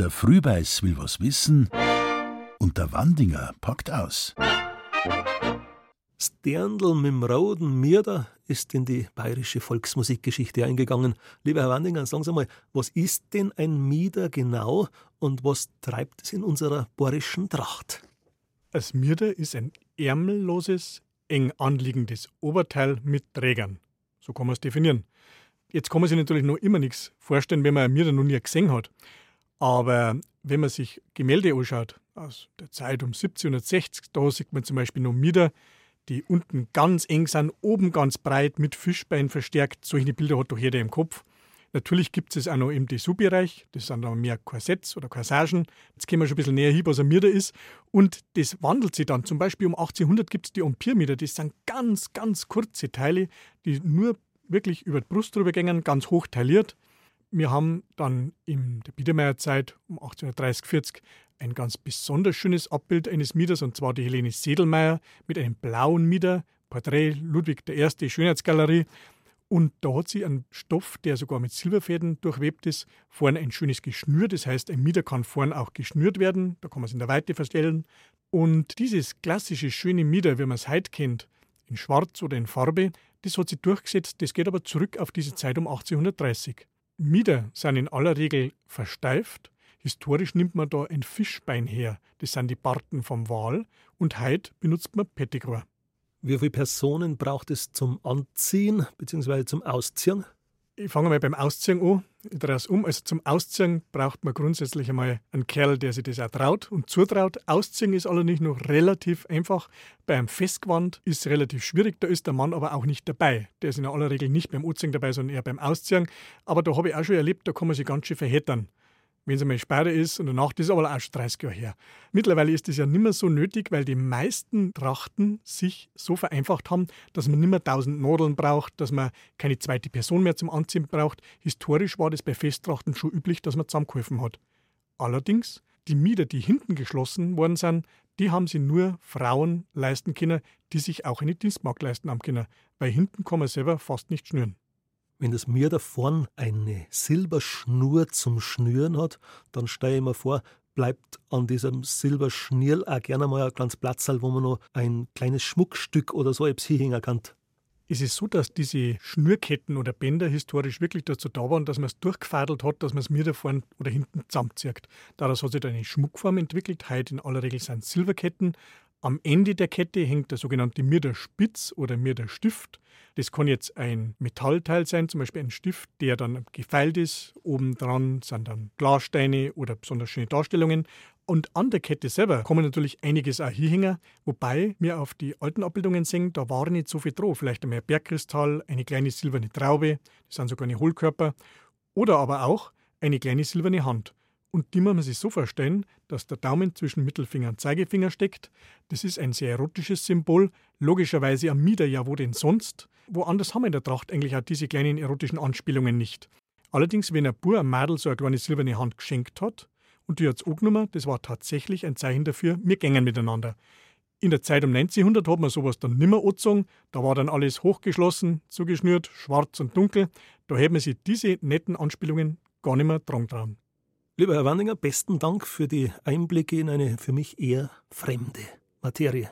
Der Frühbeiß will was wissen und der Wandinger packt aus. Sterndl mit dem roten Mierder ist in die bayerische Volksmusikgeschichte eingegangen. Lieber Herr Wandinger, sagen Sie mal, was ist denn ein Mieder genau und was treibt es in unserer bayerischen Tracht? Das Mierder ist ein ärmelloses, eng anliegendes Oberteil mit Trägern. So kann man es definieren. Jetzt kann man sich natürlich noch immer nichts vorstellen, wenn man ein Mierder noch nie gesehen hat. Aber wenn man sich Gemälde anschaut, aus der Zeit um 1760, da sieht man zum Beispiel noch Mieder, die unten ganz eng sind, oben ganz breit mit Fischbein verstärkt. Solche Bilder hat doch jeder im Kopf. Natürlich gibt es auch noch im Dessous-Bereich, das sind dann mehr Korsetts oder Corsagen. Jetzt gehen wir schon ein bisschen näher hin, was ein Mieder ist. Und das wandelt sich dann. Zum Beispiel um 1800 gibt es die Empire-Mieder. Das sind ganz, ganz kurze Teile, die nur wirklich über die Brust drüber gehen, ganz hoch tailliert. Wir haben dann in der Biedermeierzeit um 1830, 40 ein ganz besonders schönes Abbild eines Mieters, und zwar die Helene Sedelmeier mit einem blauen Mieder, Porträt Ludwig I. Schönheitsgalerie. Und da hat sie einen Stoff, der sogar mit Silberfäden durchwebt ist, vorne ein schönes Geschnür. Das heißt, ein Mieder kann vorne auch geschnürt werden. Da kann man es in der Weite verstellen. Und dieses klassische schöne Mieder, wie man es heute kennt, in Schwarz oder in Farbe, das hat sich durchgesetzt. Das geht aber zurück auf diese Zeit um 1830. Mieder sind in aller Regel versteift Historisch nimmt man da ein Fischbein her, das sind die Barten vom Wal, und heute benutzt man Pettigrew. Wie viele Personen braucht es zum Anziehen bzw. zum Ausziehen? Ich fange mal beim Ausziehen an. Ich drehe es um. Also zum Ausziehen braucht man grundsätzlich einmal einen Kerl, der sich das auch traut und zutraut. Ausziehen ist allerdings noch relativ einfach. Bei einem Festgewand ist es relativ schwierig. Da ist der Mann aber auch nicht dabei. Der ist in aller Regel nicht beim Anziehen dabei, sondern eher beim Ausziehen. Aber da habe ich auch schon erlebt, da kann man sich ganz schön verheddern wenn es einmal Sperre ist und danach, das ist aber auch schon 30 Jahre her. Mittlerweile ist das ja nicht mehr so nötig, weil die meisten Trachten sich so vereinfacht haben, dass man nicht mehr 1000 Nadeln braucht, dass man keine zweite Person mehr zum Anziehen braucht. Historisch war das bei Festtrachten schon üblich, dass man zusammengeholfen hat. Allerdings, die Mieder, die hinten geschlossen worden sind, die haben sie nur Frauen leisten können, die sich auch eine Dienstmarkt leisten haben können, weil hinten kann man selber fast nicht schnüren. Wenn das Mir da vorn eine Silberschnur zum Schnüren hat, dann stelle ich mir vor, bleibt an diesem Silberschnierl auch gerne mal ein kleines Platzal, wo man noch ein kleines Schmuckstück oder so etwas hinhängen kann. Es ist so, dass diese Schnürketten oder Bänder historisch wirklich dazu da waren, dass man es durchgefadelt hat, dass man es mir da vorne oder hinten zusammenzieht. Daraus hat sich dann eine Schmuckform entwickelt. Heute in aller Regel sind Silberketten, am Ende der Kette hängt der sogenannte Mirderspitz oder Mirderstift. Das kann jetzt ein Metallteil sein, zum Beispiel ein Stift, der dann gefeilt ist. Obendran sind dann Glassteine oder besonders schöne Darstellungen. Und an der Kette selber kommen natürlich einiges auch hier wobei wir auf die alten Abbildungen sehen, da war nicht so viel drauf. Vielleicht einmal ein Bergkristall, eine kleine silberne Traube, das sind sogar eine Hohlkörper. Oder aber auch eine kleine silberne Hand. Und die muss man sich so vorstellen, dass der Daumen zwischen Mittelfinger und Zeigefinger steckt. Das ist ein sehr erotisches Symbol, logischerweise am Mieder, ja wo denn sonst? Woanders haben wir in der Tracht eigentlich auch diese kleinen erotischen Anspielungen nicht. Allerdings, wenn ein Bub einem Mädel so eine kleine silberne Hand geschenkt hat und die hat es angenommen, das war tatsächlich ein Zeichen dafür, wir gängen miteinander. In der Zeit um 1900 hat man sowas dann nimmer angezogen. Da war dann alles hochgeschlossen, zugeschnürt, schwarz und dunkel. Da hätte man sich diese netten Anspielungen gar nicht mehr dran trauen. Lieber Herr Wandinger, besten Dank für die Einblicke in eine für mich eher fremde Materie.